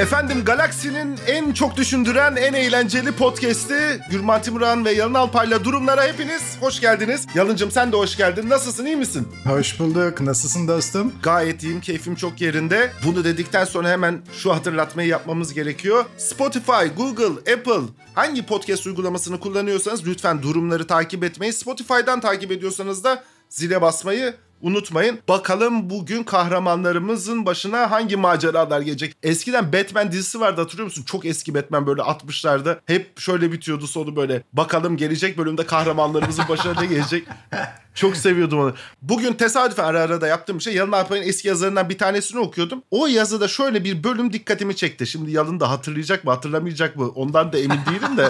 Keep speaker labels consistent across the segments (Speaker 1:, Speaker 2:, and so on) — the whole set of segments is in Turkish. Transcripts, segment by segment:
Speaker 1: Efendim Galaksinin en çok düşündüren, en eğlenceli podcast'i Gürman Timuran ve Yalın Alpay'la Durumlara hepiniz hoş geldiniz. Yalıncım sen de hoş geldin. Nasılsın, iyi misin?
Speaker 2: Hoş bulduk. Nasılsın dostum?
Speaker 1: Gayet iyiyim, keyfim çok yerinde. Bunu dedikten sonra hemen şu hatırlatmayı yapmamız gerekiyor. Spotify, Google, Apple hangi podcast uygulamasını kullanıyorsanız lütfen durumları takip etmeyi. Spotify'dan takip ediyorsanız da zile basmayı Unutmayın bakalım bugün kahramanlarımızın başına hangi maceralar gelecek. Eskiden Batman dizisi vardı hatırlıyor musun? Çok eski Batman böyle 60'larda hep şöyle bitiyordu sonu böyle. Bakalım gelecek bölümde kahramanlarımızın başına ne gelecek? Çok seviyordum onu. Bugün tesadüfen ara ara da yaptığım bir şey. Yalın Alpay'ın eski yazılarından bir tanesini okuyordum. O yazıda şöyle bir bölüm dikkatimi çekti. Şimdi Yalın da hatırlayacak mı hatırlamayacak mı ondan da emin değilim de.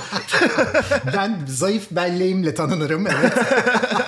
Speaker 2: ben zayıf belleğimle tanınırım evet.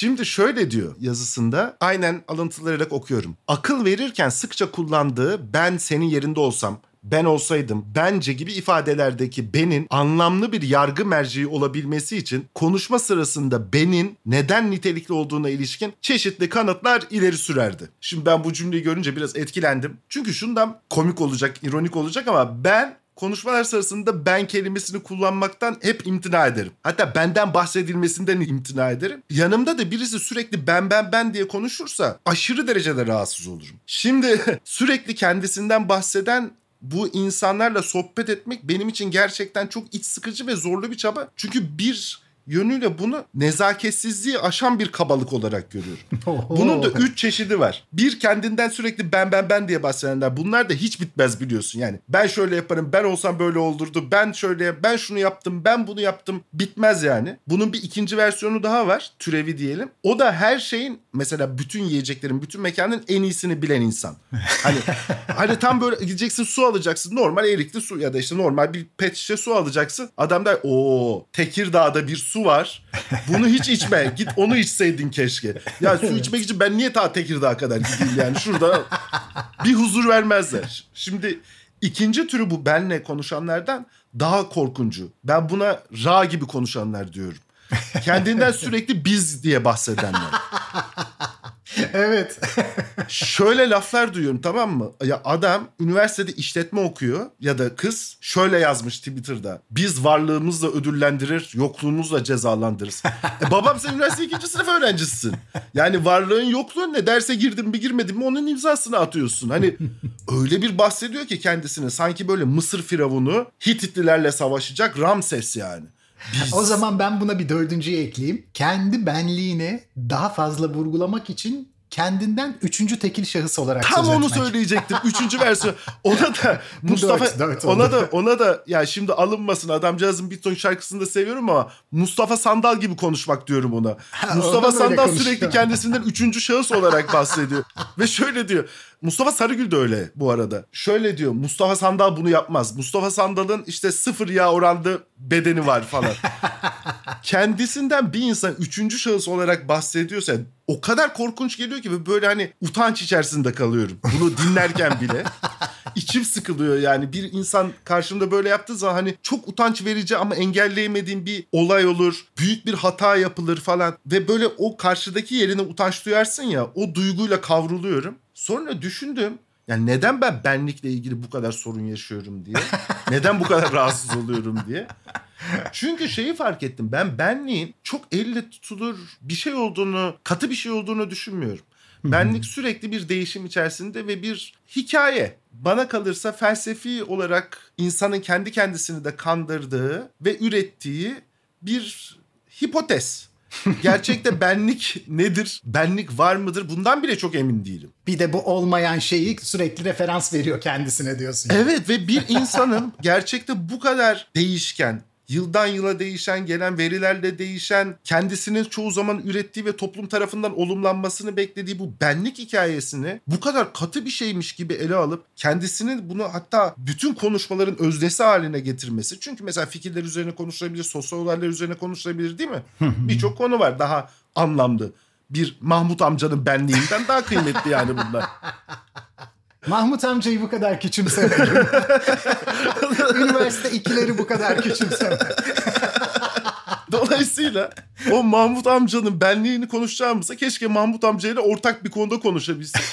Speaker 1: Şimdi şöyle diyor yazısında aynen alıntılayarak okuyorum. Akıl verirken sıkça kullandığı ben senin yerinde olsam ben olsaydım, bence gibi ifadelerdeki benin anlamlı bir yargı merciği olabilmesi için konuşma sırasında benin neden nitelikli olduğuna ilişkin çeşitli kanıtlar ileri sürerdi. Şimdi ben bu cümleyi görünce biraz etkilendim. Çünkü şundan komik olacak, ironik olacak ama ben konuşmalar sırasında ben kelimesini kullanmaktan hep imtina ederim. Hatta benden bahsedilmesinden imtina ederim. Yanımda da birisi sürekli ben ben ben diye konuşursa aşırı derecede rahatsız olurum. Şimdi sürekli kendisinden bahseden bu insanlarla sohbet etmek benim için gerçekten çok iç sıkıcı ve zorlu bir çaba. Çünkü bir yönüyle bunu nezaketsizliği aşan bir kabalık olarak görüyorum. Bunun da üç çeşidi var. Bir kendinden sürekli ben ben ben diye bahsedenler. Bunlar da hiç bitmez biliyorsun yani. Ben şöyle yaparım, ben olsam böyle olurdu, ben şöyle, ben şunu yaptım, ben bunu yaptım. Bitmez yani. Bunun bir ikinci versiyonu daha var. Türevi diyelim. O da her şeyin mesela bütün yiyeceklerin, bütün mekanın en iyisini bilen insan. Hani hani tam böyle gideceksin su alacaksın. Normal erikli su ya da işte normal bir pet şişe su alacaksın. Adam der o Tekirdağ'da bir su var. Bunu hiç içme. Git onu içseydin keşke. Ya su içmek için ben niye ta Tekirdağ'a kadar gideyim yani şurada bir huzur vermezler. Şimdi ikinci türü bu benle konuşanlardan daha korkuncu. Ben buna ra gibi konuşanlar diyorum. Kendinden sürekli biz diye bahsedenler.
Speaker 2: evet.
Speaker 1: şöyle laflar duyuyorum tamam mı? Ya adam üniversitede işletme okuyor ya da kız şöyle yazmış Twitter'da. Biz varlığımızla ödüllendirir, yokluğumuzla cezalandırırız. e, babam sen üniversite ikinci sınıf öğrencisisin. Yani varlığın yokluğun ne? Derse girdim mi girmedim mi onun imzasını atıyorsun. Hani öyle bir bahsediyor ki kendisine sanki böyle Mısır firavunu Hititlilerle savaşacak Ramses yani.
Speaker 2: Biz... O zaman ben buna bir dördüncüyü ekleyeyim. Kendi benliğini daha fazla vurgulamak için kendinden üçüncü tekil şahıs olarak
Speaker 1: Tam onu söyleyecektim. Üçüncü versiyon. Ona da Mustafa dört, dört ona da ona da ya şimdi alınmasın adamcağızın bir ton şarkısını da seviyorum ama Mustafa Sandal gibi konuşmak diyorum ona. Ha, Mustafa Sandal sürekli kendisinden üçüncü şahıs olarak bahsediyor. Ve şöyle diyor. Mustafa Sarıgül de öyle bu arada. Şöyle diyor Mustafa Sandal bunu yapmaz. Mustafa Sandal'ın işte sıfır yağ oranlı bedeni var falan. Kendisinden bir insan üçüncü şahıs olarak bahsediyorsa o kadar korkunç geliyor ki böyle hani utanç içerisinde kalıyorum. Bunu dinlerken bile. İçim sıkılıyor yani bir insan karşımda böyle yaptığı zaman hani çok utanç verici ama engelleyemediğim bir olay olur. Büyük bir hata yapılır falan ve böyle o karşıdaki yerine utanç duyarsın ya o duyguyla kavruluyorum. Sonra düşündüm yani neden ben benlikle ilgili bu kadar sorun yaşıyorum diye. neden bu kadar rahatsız oluyorum diye. Çünkü şeyi fark ettim. Ben benliğin çok elle tutulur bir şey olduğunu, katı bir şey olduğunu düşünmüyorum. Benlik sürekli bir değişim içerisinde ve bir hikaye. Bana kalırsa felsefi olarak insanın kendi kendisini de kandırdığı ve ürettiği bir hipotez. Gerçekte benlik nedir? Benlik var mıdır? Bundan bile çok emin değilim.
Speaker 2: Bir de bu olmayan şeyi sürekli referans veriyor kendisine diyorsun.
Speaker 1: Evet ve bir insanın gerçekte bu kadar değişken, yıldan yıla değişen, gelen verilerle değişen, kendisinin çoğu zaman ürettiği ve toplum tarafından olumlanmasını beklediği bu benlik hikayesini bu kadar katı bir şeymiş gibi ele alıp kendisini bunu hatta bütün konuşmaların öznesi haline getirmesi. Çünkü mesela fikirler üzerine konuşulabilir, sosyal olaylar üzerine konuşulabilir değil mi? Birçok konu var daha anlamlı. Bir Mahmut amcanın benliğinden daha kıymetli yani bunlar.
Speaker 2: Mahmut amcayı bu kadar küçümsemedim. Üniversite ikileri bu kadar küçümseme.
Speaker 1: Dolayısıyla o Mahmut amcanın benliğini konuşacağımızda keşke Mahmut amcayla ortak bir konuda konuşabilsek.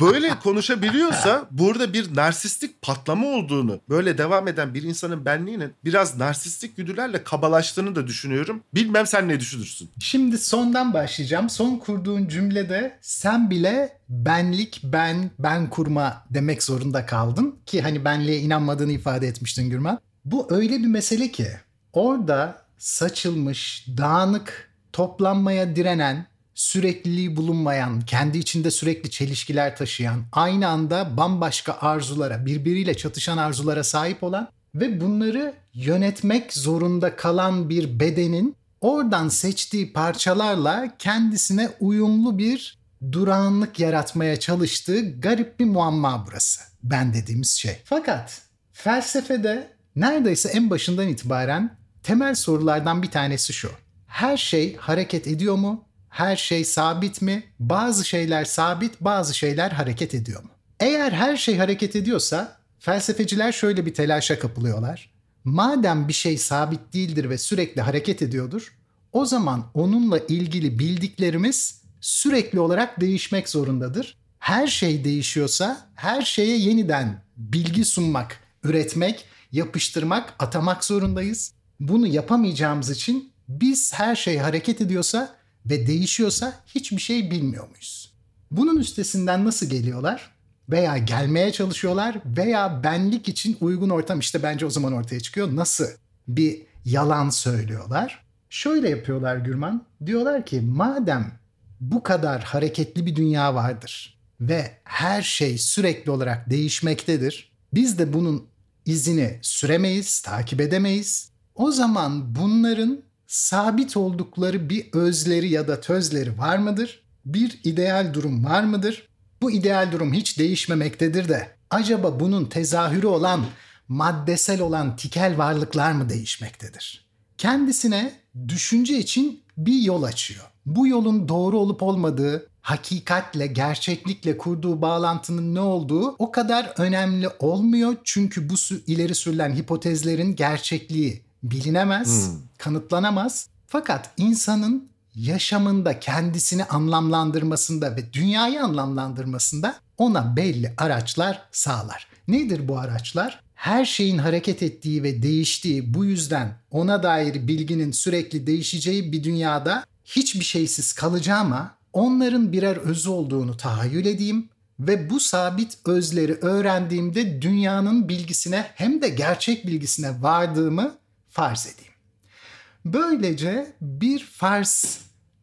Speaker 1: Böyle konuşabiliyorsa burada bir narsistik patlama olduğunu, böyle devam eden bir insanın benliğinin biraz narsistik güdülerle kabalaştığını da düşünüyorum. Bilmem sen ne düşünürsün?
Speaker 2: Şimdi sondan başlayacağım. Son kurduğun cümlede sen bile benlik, ben, ben kurma demek zorunda kaldın. Ki hani benliğe inanmadığını ifade etmiştin Gürman. Bu öyle bir mesele ki orada saçılmış, dağınık, toplanmaya direnen, sürekliliği bulunmayan, kendi içinde sürekli çelişkiler taşıyan, aynı anda bambaşka arzulara, birbiriyle çatışan arzulara sahip olan ve bunları yönetmek zorunda kalan bir bedenin oradan seçtiği parçalarla kendisine uyumlu bir durağanlık yaratmaya çalıştığı garip bir muamma burası. Ben dediğimiz şey. Fakat felsefede neredeyse en başından itibaren temel sorulardan bir tanesi şu. Her şey hareket ediyor mu? Her şey sabit mi? Bazı şeyler sabit, bazı şeyler hareket ediyor mu? Eğer her şey hareket ediyorsa felsefeciler şöyle bir telaşa kapılıyorlar. Madem bir şey sabit değildir ve sürekli hareket ediyordur, o zaman onunla ilgili bildiklerimiz sürekli olarak değişmek zorundadır. Her şey değişiyorsa her şeye yeniden bilgi sunmak, üretmek, yapıştırmak, atamak zorundayız. Bunu yapamayacağımız için biz her şey hareket ediyorsa ve değişiyorsa hiçbir şey bilmiyor muyuz? Bunun üstesinden nasıl geliyorlar? Veya gelmeye çalışıyorlar veya benlik için uygun ortam işte bence o zaman ortaya çıkıyor. Nasıl bir yalan söylüyorlar? Şöyle yapıyorlar Gürman. Diyorlar ki madem bu kadar hareketli bir dünya vardır ve her şey sürekli olarak değişmektedir. Biz de bunun izini süremeyiz, takip edemeyiz. O zaman bunların sabit oldukları bir özleri ya da tözleri var mıdır? Bir ideal durum var mıdır? Bu ideal durum hiç değişmemektedir de acaba bunun tezahürü olan maddesel olan tikel varlıklar mı değişmektedir? Kendisine düşünce için bir yol açıyor. Bu yolun doğru olup olmadığı, hakikatle, gerçeklikle kurduğu bağlantının ne olduğu o kadar önemli olmuyor. Çünkü bu ileri sürülen hipotezlerin gerçekliği bilinemez, hmm. kanıtlanamaz. Fakat insanın yaşamında kendisini anlamlandırmasında ve dünyayı anlamlandırmasında ona belli araçlar sağlar. Nedir bu araçlar? Her şeyin hareket ettiği ve değiştiği bu yüzden ona dair bilginin sürekli değişeceği bir dünyada hiçbir şeysiz kalacağıma onların birer özü olduğunu tahayyül edeyim ve bu sabit özleri öğrendiğimde dünyanın bilgisine hem de gerçek bilgisine vardığımı farz edeyim. Böylece bir farz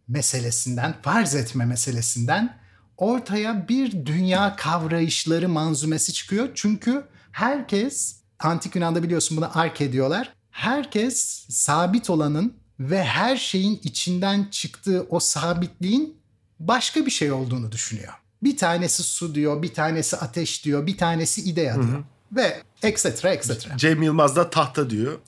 Speaker 2: meselesinden, farz etme meselesinden ortaya bir dünya kavrayışları manzumesi çıkıyor. Çünkü herkes, antik Yunan'da biliyorsun bunu ark ediyorlar. Herkes sabit olanın ve her şeyin içinden çıktığı o sabitliğin başka bir şey olduğunu düşünüyor. Bir tanesi su diyor, bir tanesi ateş diyor, bir tanesi idea diyor. Hı hı. Ve etc. etc.
Speaker 1: Cem Yılmaz da tahta diyor.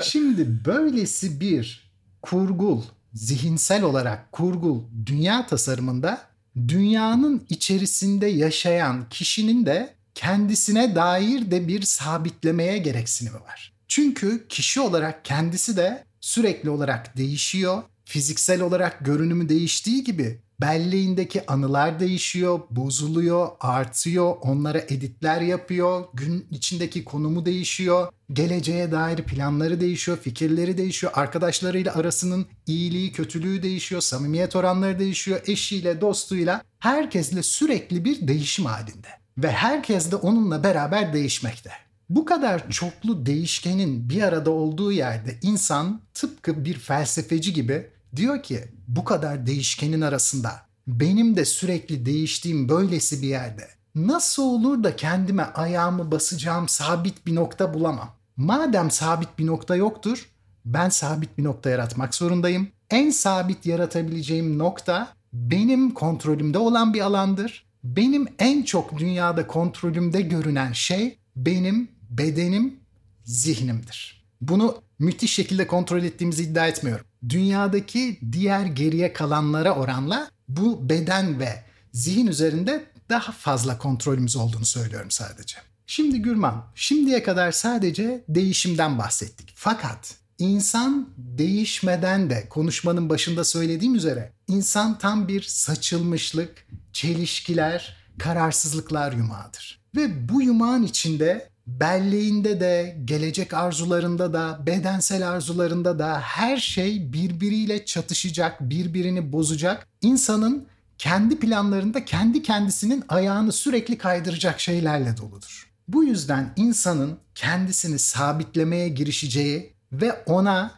Speaker 2: Şimdi böylesi bir kurgul, zihinsel olarak kurgul dünya tasarımında dünyanın içerisinde yaşayan kişinin de kendisine dair de bir sabitlemeye gereksinimi var. Çünkü kişi olarak kendisi de sürekli olarak değişiyor. Fiziksel olarak görünümü değiştiği gibi belleğindeki anılar değişiyor, bozuluyor, artıyor, onlara editler yapıyor, gün içindeki konumu değişiyor, geleceğe dair planları değişiyor, fikirleri değişiyor, arkadaşlarıyla arasının iyiliği, kötülüğü değişiyor, samimiyet oranları değişiyor, eşiyle, dostuyla, herkesle sürekli bir değişim halinde. Ve herkes de onunla beraber değişmekte. Bu kadar çoklu değişkenin bir arada olduğu yerde insan tıpkı bir felsefeci gibi diyor ki bu kadar değişkenin arasında benim de sürekli değiştiğim böylesi bir yerde nasıl olur da kendime ayağımı basacağım sabit bir nokta bulamam. Madem sabit bir nokta yoktur, ben sabit bir nokta yaratmak zorundayım. En sabit yaratabileceğim nokta benim kontrolümde olan bir alandır. Benim en çok dünyada kontrolümde görünen şey benim bedenim, zihnimdir. Bunu müthiş şekilde kontrol ettiğimizi iddia etmiyorum. Dünyadaki diğer geriye kalanlara oranla bu beden ve zihin üzerinde daha fazla kontrolümüz olduğunu söylüyorum sadece. Şimdi Gürman, şimdiye kadar sadece değişimden bahsettik. Fakat insan değişmeden de konuşmanın başında söylediğim üzere insan tam bir saçılmışlık, çelişkiler, kararsızlıklar yumağıdır. Ve bu yumağın içinde belleğinde de, gelecek arzularında da, bedensel arzularında da her şey birbiriyle çatışacak, birbirini bozacak. İnsanın kendi planlarında kendi kendisinin ayağını sürekli kaydıracak şeylerle doludur. Bu yüzden insanın kendisini sabitlemeye girişeceği ve ona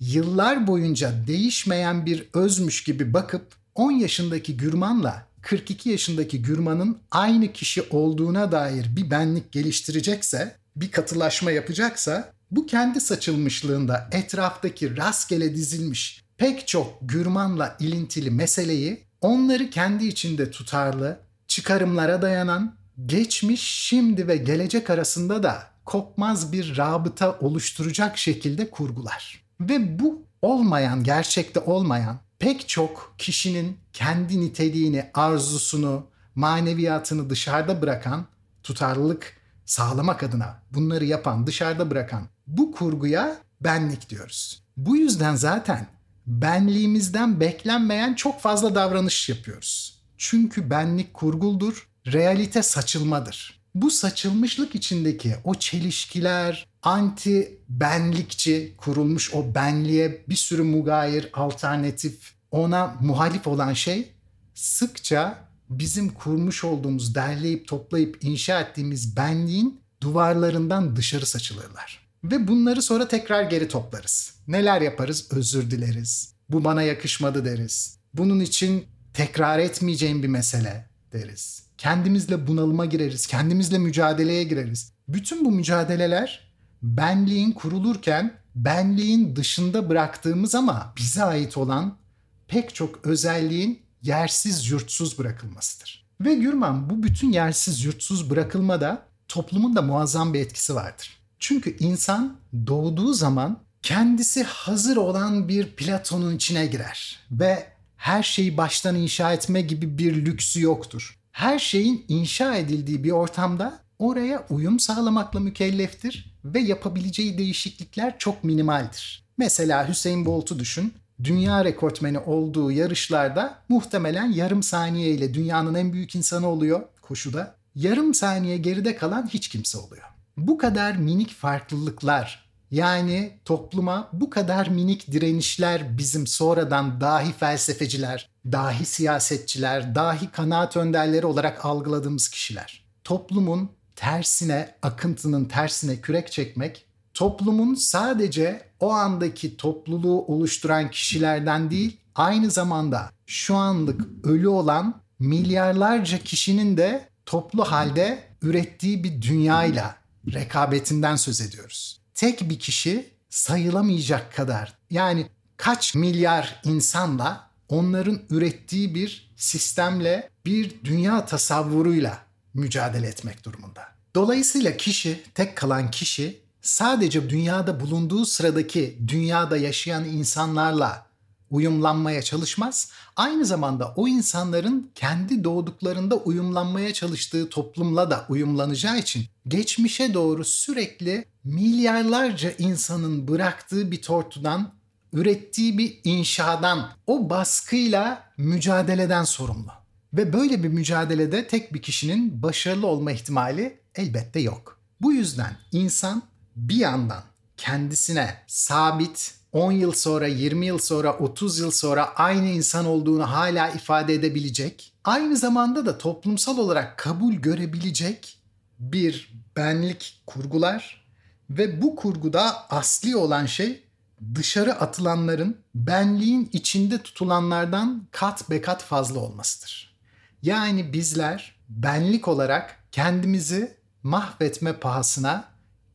Speaker 2: yıllar boyunca değişmeyen bir özmüş gibi bakıp 10 yaşındaki Gürman'la 42 yaşındaki Gürman'ın aynı kişi olduğuna dair bir benlik geliştirecekse, bir katılaşma yapacaksa bu kendi saçılmışlığında etraftaki rastgele dizilmiş pek çok Gürman'la ilintili meseleyi onları kendi içinde tutarlı, çıkarımlara dayanan, geçmiş, şimdi ve gelecek arasında da kopmaz bir rabıta oluşturacak şekilde kurgular. Ve bu olmayan, gerçekte olmayan pek çok kişinin kendi niteliğini, arzusunu, maneviyatını dışarıda bırakan, tutarlılık sağlamak adına bunları yapan, dışarıda bırakan bu kurguya benlik diyoruz. Bu yüzden zaten benliğimizden beklenmeyen çok fazla davranış yapıyoruz. Çünkü benlik kurguldur, realite saçılmadır. Bu saçılmışlık içindeki o çelişkiler, anti benlikçi kurulmuş o benliğe bir sürü mugayir, alternatif, ona muhalif olan şey sıkça bizim kurmuş olduğumuz, derleyip toplayıp inşa ettiğimiz benliğin duvarlarından dışarı saçılırlar. Ve bunları sonra tekrar geri toplarız. Neler yaparız? Özür dileriz. Bu bana yakışmadı deriz. Bunun için tekrar etmeyeceğim bir mesele deriz. Kendimizle bunalıma gireriz. Kendimizle mücadeleye gireriz. Bütün bu mücadeleler benliğin kurulurken benliğin dışında bıraktığımız ama bize ait olan pek çok özelliğin yersiz yurtsuz bırakılmasıdır. Ve Gürman bu bütün yersiz yurtsuz bırakılmada toplumun da muazzam bir etkisi vardır. Çünkü insan doğduğu zaman kendisi hazır olan bir Platon'un içine girer ve her şeyi baştan inşa etme gibi bir lüksü yoktur. Her şeyin inşa edildiği bir ortamda oraya uyum sağlamakla mükelleftir ve yapabileceği değişiklikler çok minimaldir. Mesela Hüseyin Bolt'u düşün. Dünya rekortmeni olduğu yarışlarda muhtemelen yarım saniye ile dünyanın en büyük insanı oluyor koşuda. Yarım saniye geride kalan hiç kimse oluyor. Bu kadar minik farklılıklar yani topluma bu kadar minik direnişler bizim sonradan dahi felsefeciler, dahi siyasetçiler, dahi kanaat önderleri olarak algıladığımız kişiler. Toplumun tersine, akıntının tersine kürek çekmek, toplumun sadece o andaki topluluğu oluşturan kişilerden değil, aynı zamanda şu anlık ölü olan milyarlarca kişinin de toplu halde ürettiği bir dünyayla rekabetinden söz ediyoruz. Tek bir kişi sayılamayacak kadar yani kaç milyar insanla onların ürettiği bir sistemle bir dünya tasavvuruyla mücadele etmek durumunda. Dolayısıyla kişi, tek kalan kişi sadece dünyada bulunduğu sıradaki dünyada yaşayan insanlarla uyumlanmaya çalışmaz. Aynı zamanda o insanların kendi doğduklarında uyumlanmaya çalıştığı toplumla da uyumlanacağı için geçmişe doğru sürekli milyarlarca insanın bıraktığı bir tortudan, ürettiği bir inşadan, o baskıyla mücadeleden sorumlu. Ve böyle bir mücadelede tek bir kişinin başarılı olma ihtimali elbette yok. Bu yüzden insan bir yandan kendisine sabit, 10 yıl sonra, 20 yıl sonra, 30 yıl sonra aynı insan olduğunu hala ifade edebilecek, aynı zamanda da toplumsal olarak kabul görebilecek bir benlik kurgular ve bu kurguda asli olan şey dışarı atılanların benliğin içinde tutulanlardan kat be kat fazla olmasıdır. Yani bizler benlik olarak kendimizi mahvetme pahasına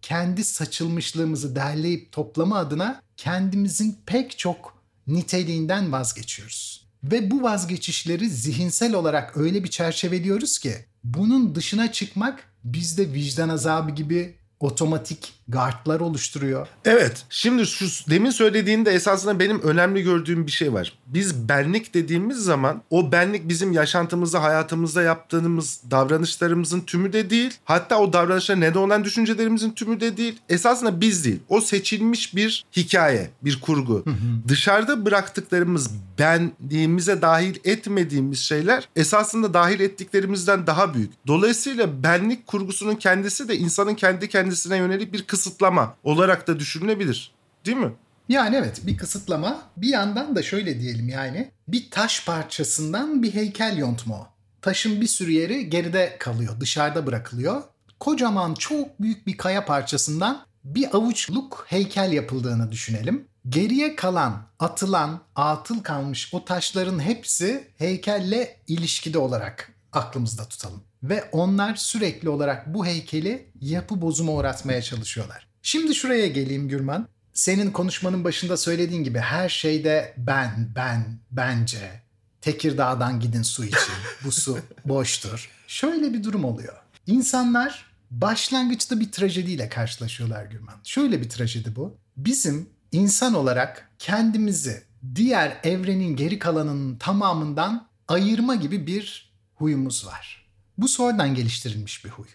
Speaker 2: kendi saçılmışlığımızı derleyip toplama adına kendimizin pek çok niteliğinden vazgeçiyoruz. Ve bu vazgeçişleri zihinsel olarak öyle bir çerçeveliyoruz ki bunun dışına çıkmak bizde vicdan azabı gibi otomatik guardlar oluşturuyor.
Speaker 1: Evet. Şimdi şu demin söylediğinde esasında benim önemli gördüğüm bir şey var. Biz benlik dediğimiz zaman o benlik bizim yaşantımızda, hayatımızda yaptığımız davranışlarımızın tümü de değil. Hatta o davranışlara neden olan düşüncelerimizin tümü de değil. Esasında biz değil. O seçilmiş bir hikaye, bir kurgu. Dışarıda bıraktıklarımız benliğimize dahil etmediğimiz şeyler esasında dahil ettiklerimizden daha büyük. Dolayısıyla benlik kurgusunun kendisi de insanın kendi kendisine yönelik bir kısıtlama olarak da düşünülebilir. Değil mi?
Speaker 2: Yani evet bir kısıtlama. Bir yandan da şöyle diyelim yani bir taş parçasından bir heykel yontma o. Taşın bir sürü yeri geride kalıyor, dışarıda bırakılıyor. Kocaman çok büyük bir kaya parçasından bir avuçluk heykel yapıldığını düşünelim. Geriye kalan, atılan, atıl kalmış o taşların hepsi heykelle ilişkide olarak aklımızda tutalım. Ve onlar sürekli olarak bu heykeli yapı bozuma uğratmaya çalışıyorlar. Şimdi şuraya geleyim Gürman. Senin konuşmanın başında söylediğin gibi her şeyde ben, ben, bence. Tekirdağ'dan gidin su için. Bu su boştur. Şöyle bir durum oluyor. İnsanlar başlangıçta bir trajediyle karşılaşıyorlar Gürman. Şöyle bir trajedi bu. Bizim insan olarak kendimizi diğer evrenin geri kalanının tamamından ayırma gibi bir huyumuz var. Bu sonradan geliştirilmiş bir huy.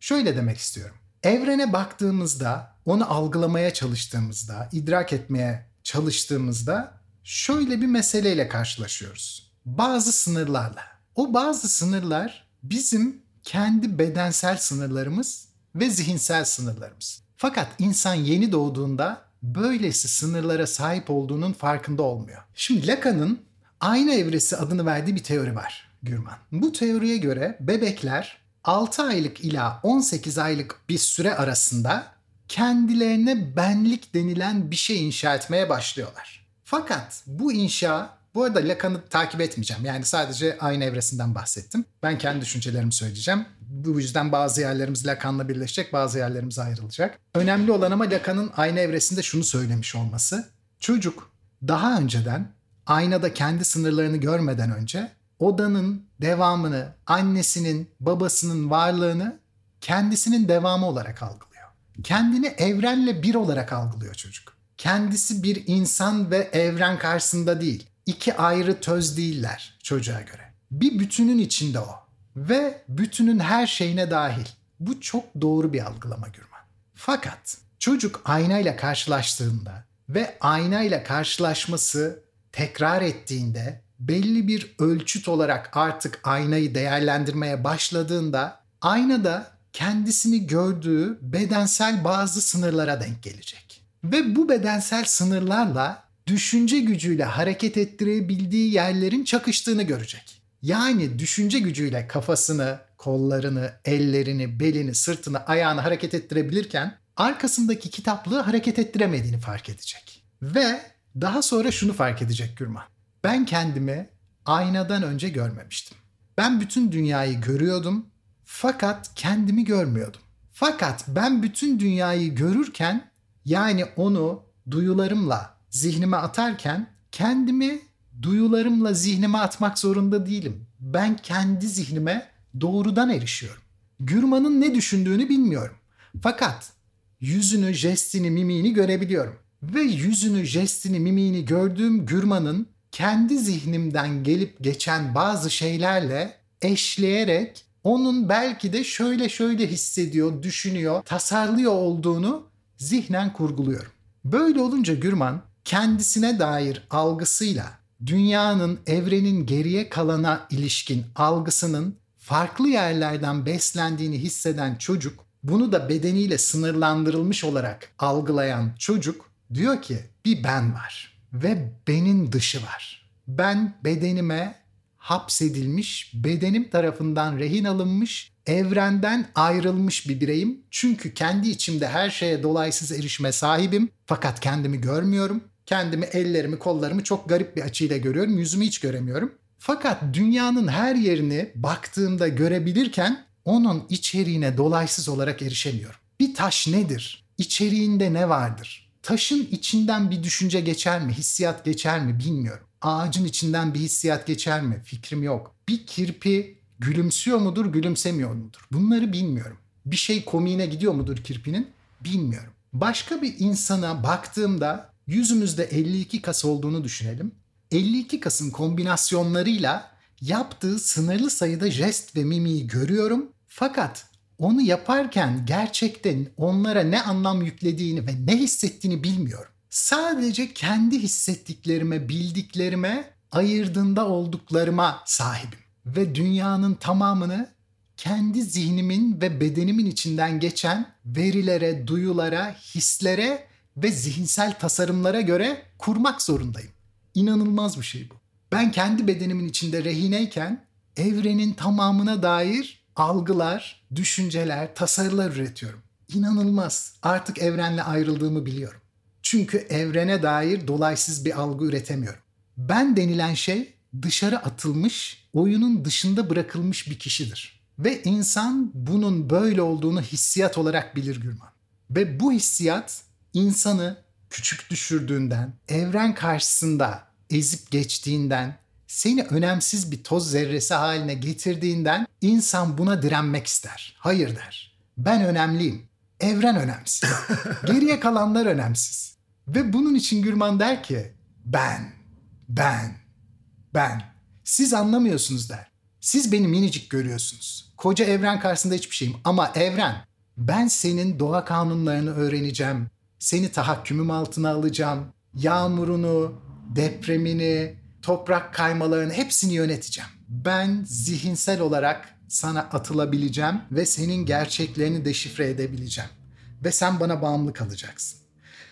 Speaker 2: Şöyle demek istiyorum. Evrene baktığımızda, onu algılamaya çalıştığımızda, idrak etmeye çalıştığımızda şöyle bir meseleyle karşılaşıyoruz. Bazı sınırlarla. O bazı sınırlar bizim kendi bedensel sınırlarımız ve zihinsel sınırlarımız. Fakat insan yeni doğduğunda böylesi sınırlara sahip olduğunun farkında olmuyor. Şimdi Lacan'ın ayna evresi adını verdiği bir teori var Gürman. Bu teoriye göre bebekler 6 aylık ila 18 aylık bir süre arasında kendilerine benlik denilen bir şey inşa etmeye başlıyorlar. Fakat bu inşa bu arada Lacan'ı takip etmeyeceğim. Yani sadece aynı evresinden bahsettim. Ben kendi düşüncelerimi söyleyeceğim. Bu yüzden bazı yerlerimiz Lacan'la birleşecek, bazı yerlerimiz ayrılacak. Önemli olan ama Lacan'ın aynı evresinde şunu söylemiş olması. Çocuk daha önceden aynada kendi sınırlarını görmeden önce odanın devamını, annesinin, babasının varlığını kendisinin devamı olarak algılıyor. Kendini evrenle bir olarak algılıyor çocuk. Kendisi bir insan ve evren karşısında değil. İki ayrı töz değiller çocuğa göre. Bir bütünün içinde o. Ve bütünün her şeyine dahil. Bu çok doğru bir algılama Gürman. Fakat çocuk aynayla karşılaştığında ve aynayla karşılaşması tekrar ettiğinde belli bir ölçüt olarak artık aynayı değerlendirmeye başladığında aynada kendisini gördüğü bedensel bazı sınırlara denk gelecek. Ve bu bedensel sınırlarla düşünce gücüyle hareket ettirebildiği yerlerin çakıştığını görecek. Yani düşünce gücüyle kafasını, kollarını, ellerini, belini, sırtını, ayağını hareket ettirebilirken arkasındaki kitaplığı hareket ettiremediğini fark edecek. Ve daha sonra şunu fark edecek Gürman. Ben kendimi aynadan önce görmemiştim. Ben bütün dünyayı görüyordum fakat kendimi görmüyordum. Fakat ben bütün dünyayı görürken yani onu duyularımla zihnime atarken kendimi duyularımla zihnime atmak zorunda değilim. Ben kendi zihnime doğrudan erişiyorum. Gürman'ın ne düşündüğünü bilmiyorum. Fakat yüzünü, jestini, mimiğini görebiliyorum. Ve yüzünü, jestini, mimiğini gördüğüm Gürman'ın kendi zihnimden gelip geçen bazı şeylerle eşleyerek onun belki de şöyle şöyle hissediyor, düşünüyor, tasarlıyor olduğunu zihnen kurguluyorum. Böyle olunca Gürman kendisine dair algısıyla dünyanın, evrenin geriye kalana ilişkin algısının farklı yerlerden beslendiğini hisseden çocuk, bunu da bedeniyle sınırlandırılmış olarak algılayan çocuk diyor ki bir ben var ve benim dışı var. Ben bedenime hapsedilmiş, bedenim tarafından rehin alınmış evrenden ayrılmış bir bireyim. Çünkü kendi içimde her şeye dolaysız erişime sahibim. Fakat kendimi görmüyorum. Kendimi, ellerimi, kollarımı çok garip bir açıyla görüyorum. Yüzümü hiç göremiyorum. Fakat dünyanın her yerini baktığımda görebilirken onun içeriğine dolaysız olarak erişemiyorum. Bir taş nedir? İçeriğinde ne vardır? Taşın içinden bir düşünce geçer mi, hissiyat geçer mi bilmiyorum. Ağacın içinden bir hissiyat geçer mi? Fikrim yok. Bir kirpi gülümsüyor mudur, gülümsemiyor mudur? Bunları bilmiyorum. Bir şey komiğine gidiyor mudur kirpinin? Bilmiyorum. Başka bir insana baktığımda yüzümüzde 52 kas olduğunu düşünelim. 52 kasın kombinasyonlarıyla yaptığı sınırlı sayıda jest ve mimiği görüyorum. Fakat onu yaparken gerçekten onlara ne anlam yüklediğini ve ne hissettiğini bilmiyorum. Sadece kendi hissettiklerime, bildiklerime, ayırdığında olduklarıma sahibim. Ve dünyanın tamamını kendi zihnimin ve bedenimin içinden geçen verilere, duyulara, hislere ve zihinsel tasarımlara göre kurmak zorundayım. İnanılmaz bir şey bu. Ben kendi bedenimin içinde rehineyken evrenin tamamına dair algılar, düşünceler, tasarılar üretiyorum. İnanılmaz. Artık evrenle ayrıldığımı biliyorum. Çünkü evrene dair dolaysız bir algı üretemiyorum. Ben denilen şey dışarı atılmış, oyunun dışında bırakılmış bir kişidir. Ve insan bunun böyle olduğunu hissiyat olarak bilir Gürman. Ve bu hissiyat insanı küçük düşürdüğünden, evren karşısında ezip geçtiğinden, seni önemsiz bir toz zerresi haline getirdiğinden insan buna direnmek ister. Hayır der. Ben önemliyim. Evren önemsiz. Geriye kalanlar önemsiz. Ve bunun için Gürman der ki ben, ben, ben. Siz anlamıyorsunuz der. Siz beni minicik görüyorsunuz. Koca evren karşısında hiçbir şeyim ama evren ben senin doğa kanunlarını öğreneceğim. Seni tahakkümüm altına alacağım. Yağmurunu, depremini, toprak kaymalarını hepsini yöneteceğim. Ben zihinsel olarak sana atılabileceğim ve senin gerçeklerini deşifre edebileceğim. Ve sen bana bağımlı kalacaksın.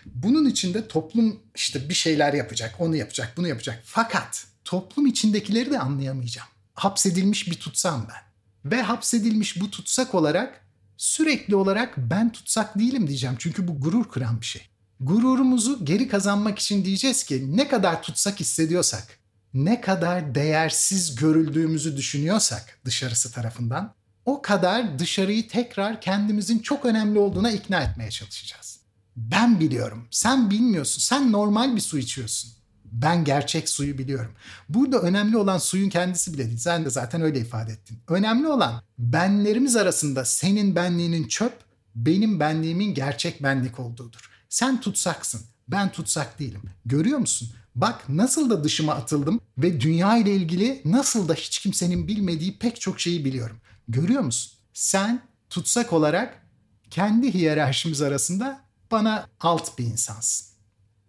Speaker 2: Bunun içinde toplum işte bir şeyler yapacak, onu yapacak, bunu yapacak. Fakat toplum içindekileri de anlayamayacağım. Hapsedilmiş bir tutsam ben. Ve hapsedilmiş bu tutsak olarak sürekli olarak ben tutsak değilim diyeceğim. Çünkü bu gurur kıran bir şey. Gururumuzu geri kazanmak için diyeceğiz ki ne kadar tutsak hissediyorsak, ne kadar değersiz görüldüğümüzü düşünüyorsak dışarısı tarafından o kadar dışarıyı tekrar kendimizin çok önemli olduğuna ikna etmeye çalışacağız. Ben biliyorum, sen bilmiyorsun, sen normal bir su içiyorsun. Ben gerçek suyu biliyorum. Burada önemli olan suyun kendisi bile değil. Sen de zaten öyle ifade ettin. Önemli olan benlerimiz arasında senin benliğinin çöp, benim benliğimin gerçek benlik olduğudur. Sen tutsaksın, ben tutsak değilim. Görüyor musun? Bak nasıl da dışıma atıldım ve dünya ile ilgili nasıl da hiç kimsenin bilmediği pek çok şeyi biliyorum. Görüyor musun? Sen tutsak olarak kendi hiyerarşimiz arasında bana alt bir insansın.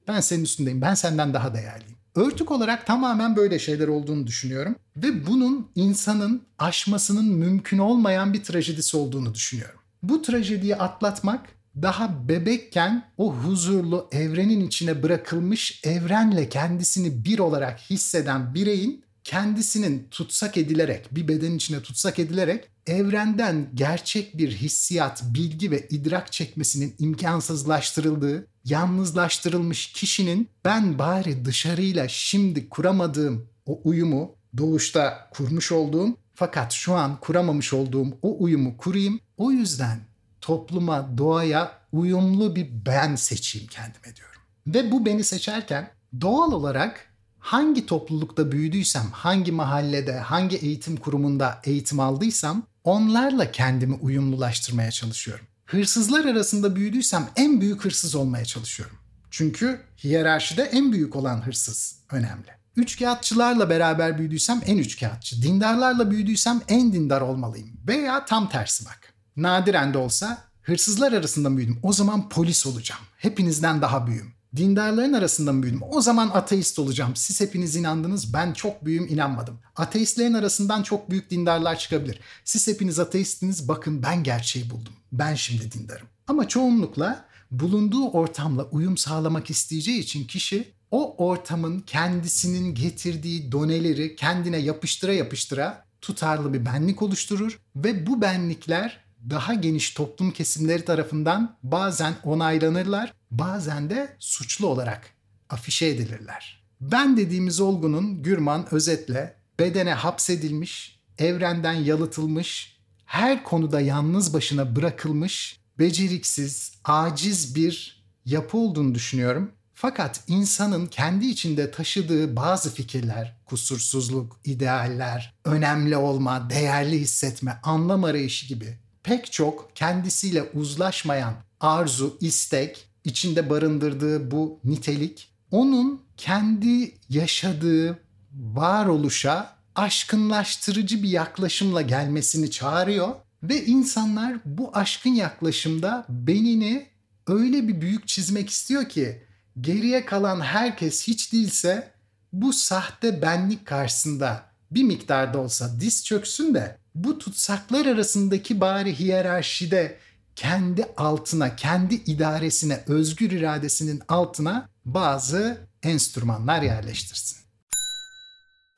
Speaker 2: Ben senin üstündeyim. Ben senden daha değerliyim. Örtük olarak tamamen böyle şeyler olduğunu düşünüyorum ve bunun insanın aşmasının mümkün olmayan bir trajedisi olduğunu düşünüyorum. Bu trajediyi atlatmak daha bebekken o huzurlu evrenin içine bırakılmış evrenle kendisini bir olarak hisseden bireyin kendisinin tutsak edilerek, bir bedenin içine tutsak edilerek evrenden gerçek bir hissiyat, bilgi ve idrak çekmesinin imkansızlaştırıldığı, yalnızlaştırılmış kişinin ben bari dışarıyla şimdi kuramadığım o uyumu doğuşta kurmuş olduğum fakat şu an kuramamış olduğum o uyumu kurayım. O yüzden topluma, doğaya uyumlu bir ben seçeyim kendime diyorum. Ve bu beni seçerken doğal olarak hangi toplulukta büyüdüysem, hangi mahallede, hangi eğitim kurumunda eğitim aldıysam onlarla kendimi uyumlulaştırmaya çalışıyorum. Hırsızlar arasında büyüdüysem en büyük hırsız olmaya çalışıyorum. Çünkü hiyerarşide en büyük olan hırsız önemli. Üçkağıtçılarla beraber büyüdüysem en üçkağıtçı. Dindarlarla büyüdüysem en dindar olmalıyım. Veya tam tersi bak. Nadiren de olsa hırsızlar arasında büyüdüm. O zaman polis olacağım. Hepinizden daha büyüğüm. Dindarların arasında mı büyüdüm? O zaman ateist olacağım. Siz hepiniz inandınız. Ben çok büyüğüm inanmadım. Ateistlerin arasından çok büyük dindarlar çıkabilir. Siz hepiniz ateistiniz. Bakın ben gerçeği buldum. Ben şimdi dindarım. Ama çoğunlukla bulunduğu ortamla uyum sağlamak isteyeceği için kişi o ortamın kendisinin getirdiği doneleri kendine yapıştıra yapıştıra tutarlı bir benlik oluşturur ve bu benlikler daha geniş toplum kesimleri tarafından bazen onaylanırlar, bazen de suçlu olarak afişe edilirler. Ben dediğimiz olgunun Gürman özetle bedene hapsedilmiş, evrenden yalıtılmış, her konuda yalnız başına bırakılmış, beceriksiz, aciz bir yapı olduğunu düşünüyorum. Fakat insanın kendi içinde taşıdığı bazı fikirler, kusursuzluk, idealler, önemli olma, değerli hissetme, anlam arayışı gibi pek çok kendisiyle uzlaşmayan arzu, istek, içinde barındırdığı bu nitelik onun kendi yaşadığı varoluşa aşkınlaştırıcı bir yaklaşımla gelmesini çağırıyor ve insanlar bu aşkın yaklaşımda benini öyle bir büyük çizmek istiyor ki geriye kalan herkes hiç değilse bu sahte benlik karşısında bir miktarda olsa diz çöksün de bu tutsaklar arasındaki bari hiyerarşide kendi altına, kendi idaresine, özgür iradesinin altına bazı enstrümanlar yerleştirsin.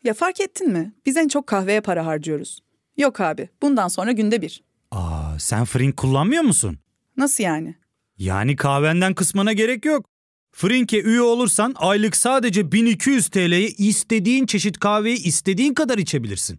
Speaker 3: Ya fark ettin mi? Biz en çok kahveye para harcıyoruz. Yok abi, bundan sonra günde bir.
Speaker 4: Aa, sen Frink kullanmıyor musun?
Speaker 3: Nasıl yani?
Speaker 4: Yani kahvenden kısmına gerek yok. Frink'e üye olursan aylık sadece 1200 TL'ye istediğin çeşit kahveyi istediğin kadar içebilirsin.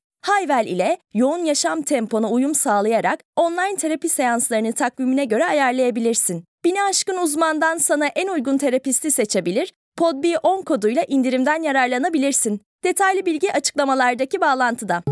Speaker 5: Hayvel ile yoğun yaşam tempona uyum sağlayarak online terapi seanslarını takvimine göre ayarlayabilirsin. Bini aşkın uzmandan sana en uygun terapisti seçebilir, podb10 koduyla indirimden yararlanabilirsin. Detaylı bilgi açıklamalardaki bağlantıda.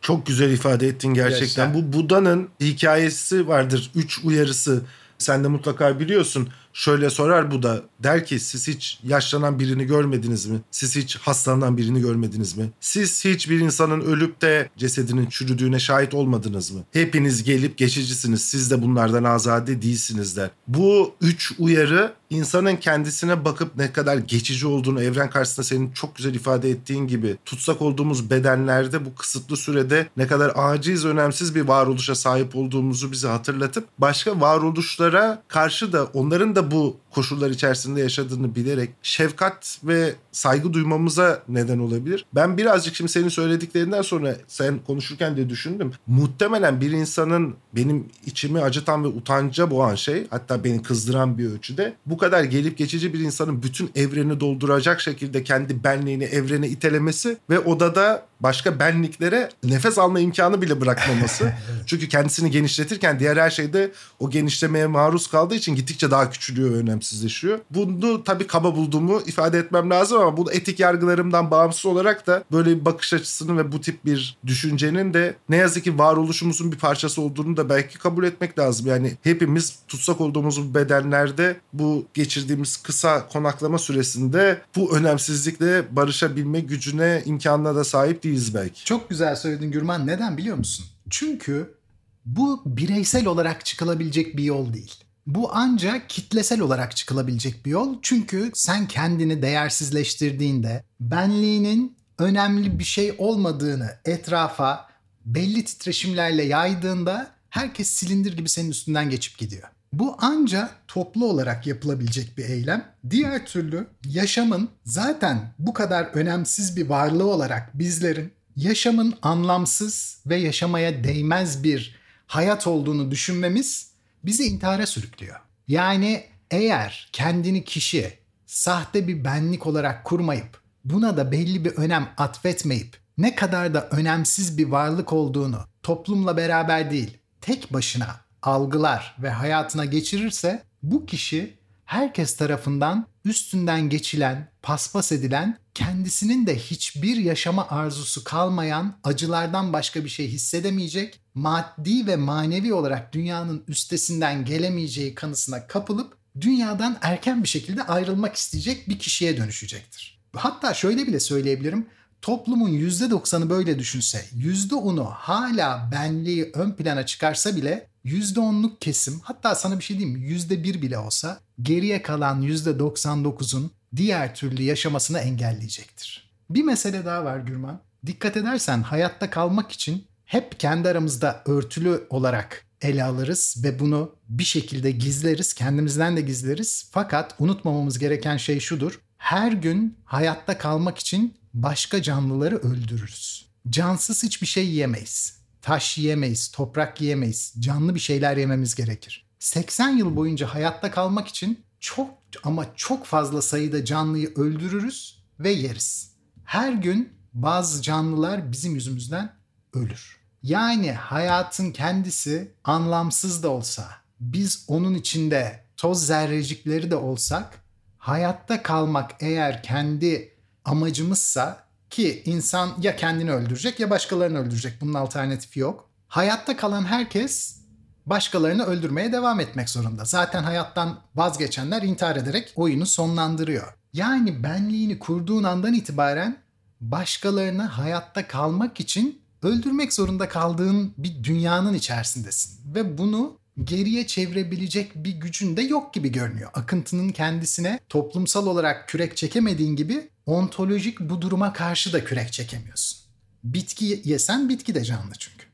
Speaker 1: Çok güzel ifade ettin gerçekten.
Speaker 2: Yaşa.
Speaker 1: Bu Buda'nın hikayesi vardır. Üç uyarısı. Sen de mutlaka biliyorsun. Şöyle sorar Buda. Der ki siz hiç yaşlanan birini görmediniz mi? Siz hiç hastalanan birini görmediniz mi? Siz hiç bir insanın ölüp de cesedinin çürüdüğüne şahit olmadınız mı? Hepiniz gelip geçicisiniz. Siz de bunlardan azade değilsiniz der. Bu üç uyarı insanın kendisine bakıp ne kadar geçici olduğunu evren karşısında senin çok güzel ifade ettiğin gibi tutsak olduğumuz bedenlerde bu kısıtlı sürede ne kadar aciz önemsiz bir varoluşa sahip olduğumuzu bize hatırlatıp başka varoluşlara karşı da onların da bu koşullar içerisinde yaşadığını bilerek şefkat ve saygı duymamıza neden olabilir. Ben birazcık şimdi senin söylediklerinden sonra sen konuşurken de düşündüm. Muhtemelen bir insanın benim içimi acıtan ve utanca boğan şey hatta beni kızdıran bir ölçüde bu kadar gelip geçici bir insanın bütün evreni dolduracak şekilde kendi benliğini evrene itelemesi ve odada başka benliklere nefes alma imkanı bile bırakmaması. Çünkü kendisini genişletirken diğer her şeyde o genişlemeye maruz kaldığı için gittikçe daha küçülüyor ve önemsizleşiyor. Bunu tabii kaba bulduğumu ifade etmem lazım ama bu etik yargılarımdan bağımsız olarak da böyle bir bakış açısının ve bu tip bir düşüncenin de ne yazık ki varoluşumuzun bir parçası olduğunu da belki kabul etmek lazım. Yani hepimiz tutsak olduğumuz bedenlerde bu geçirdiğimiz kısa konaklama süresinde bu önemsizlikle barışabilme gücüne, imkanına da sahip değiliz belki.
Speaker 2: Çok güzel söyledin Gürman. Neden biliyor musun? Çünkü bu bireysel olarak çıkılabilecek bir yol değil. Bu ancak kitlesel olarak çıkılabilecek bir yol. Çünkü sen kendini değersizleştirdiğinde benliğinin önemli bir şey olmadığını etrafa belli titreşimlerle yaydığında herkes silindir gibi senin üstünden geçip gidiyor. Bu ancak toplu olarak yapılabilecek bir eylem. Diğer türlü yaşamın zaten bu kadar önemsiz bir varlığı olarak bizlerin yaşamın anlamsız ve yaşamaya değmez bir hayat olduğunu düşünmemiz bizi intihara sürüklüyor. Yani eğer kendini kişi sahte bir benlik olarak kurmayıp buna da belli bir önem atfetmeyip ne kadar da önemsiz bir varlık olduğunu toplumla beraber değil tek başına algılar ve hayatına geçirirse bu kişi herkes tarafından üstünden geçilen, paspas edilen, kendisinin de hiçbir yaşama arzusu kalmayan acılardan başka bir şey hissedemeyecek, maddi ve manevi olarak dünyanın üstesinden gelemeyeceği kanısına kapılıp dünyadan erken bir şekilde ayrılmak isteyecek bir kişiye dönüşecektir. Hatta şöyle bile söyleyebilirim. Toplumun %90'ı böyle düşünse, %10'u hala benliği ön plana çıkarsa bile %10'luk kesim hatta sana bir şey diyeyim mi? %1 bile olsa geriye kalan %99'un diğer türlü yaşamasını engelleyecektir. Bir mesele daha var Gürman. Dikkat edersen hayatta kalmak için hep kendi aramızda örtülü olarak ele alırız ve bunu bir şekilde gizleriz, kendimizden de gizleriz. Fakat unutmamamız gereken şey şudur. Her gün hayatta kalmak için başka canlıları öldürürüz. Cansız hiçbir şey yiyemeyiz. Taş yiyemeyiz, toprak yiyemeyiz. Canlı bir şeyler yememiz gerekir. 80 yıl boyunca hayatta kalmak için çok ama çok fazla sayıda canlıyı öldürürüz ve yeriz. Her gün bazı canlılar bizim yüzümüzden ölür. Yani hayatın kendisi anlamsız da olsa, biz onun içinde toz zerrecikleri de olsak, hayatta kalmak eğer kendi amacımızsa ki insan ya kendini öldürecek ya başkalarını öldürecek. Bunun alternatifi yok. Hayatta kalan herkes başkalarını öldürmeye devam etmek zorunda. Zaten hayattan vazgeçenler intihar ederek oyunu sonlandırıyor. Yani benliğini kurduğun andan itibaren başkalarını hayatta kalmak için öldürmek zorunda kaldığın bir dünyanın içerisindesin. Ve bunu geriye çevirebilecek bir gücün de yok gibi görünüyor. Akıntının kendisine toplumsal olarak kürek çekemediğin gibi ontolojik bu duruma karşı da kürek çekemiyorsun. Bitki yesen bitki de canlı çünkü.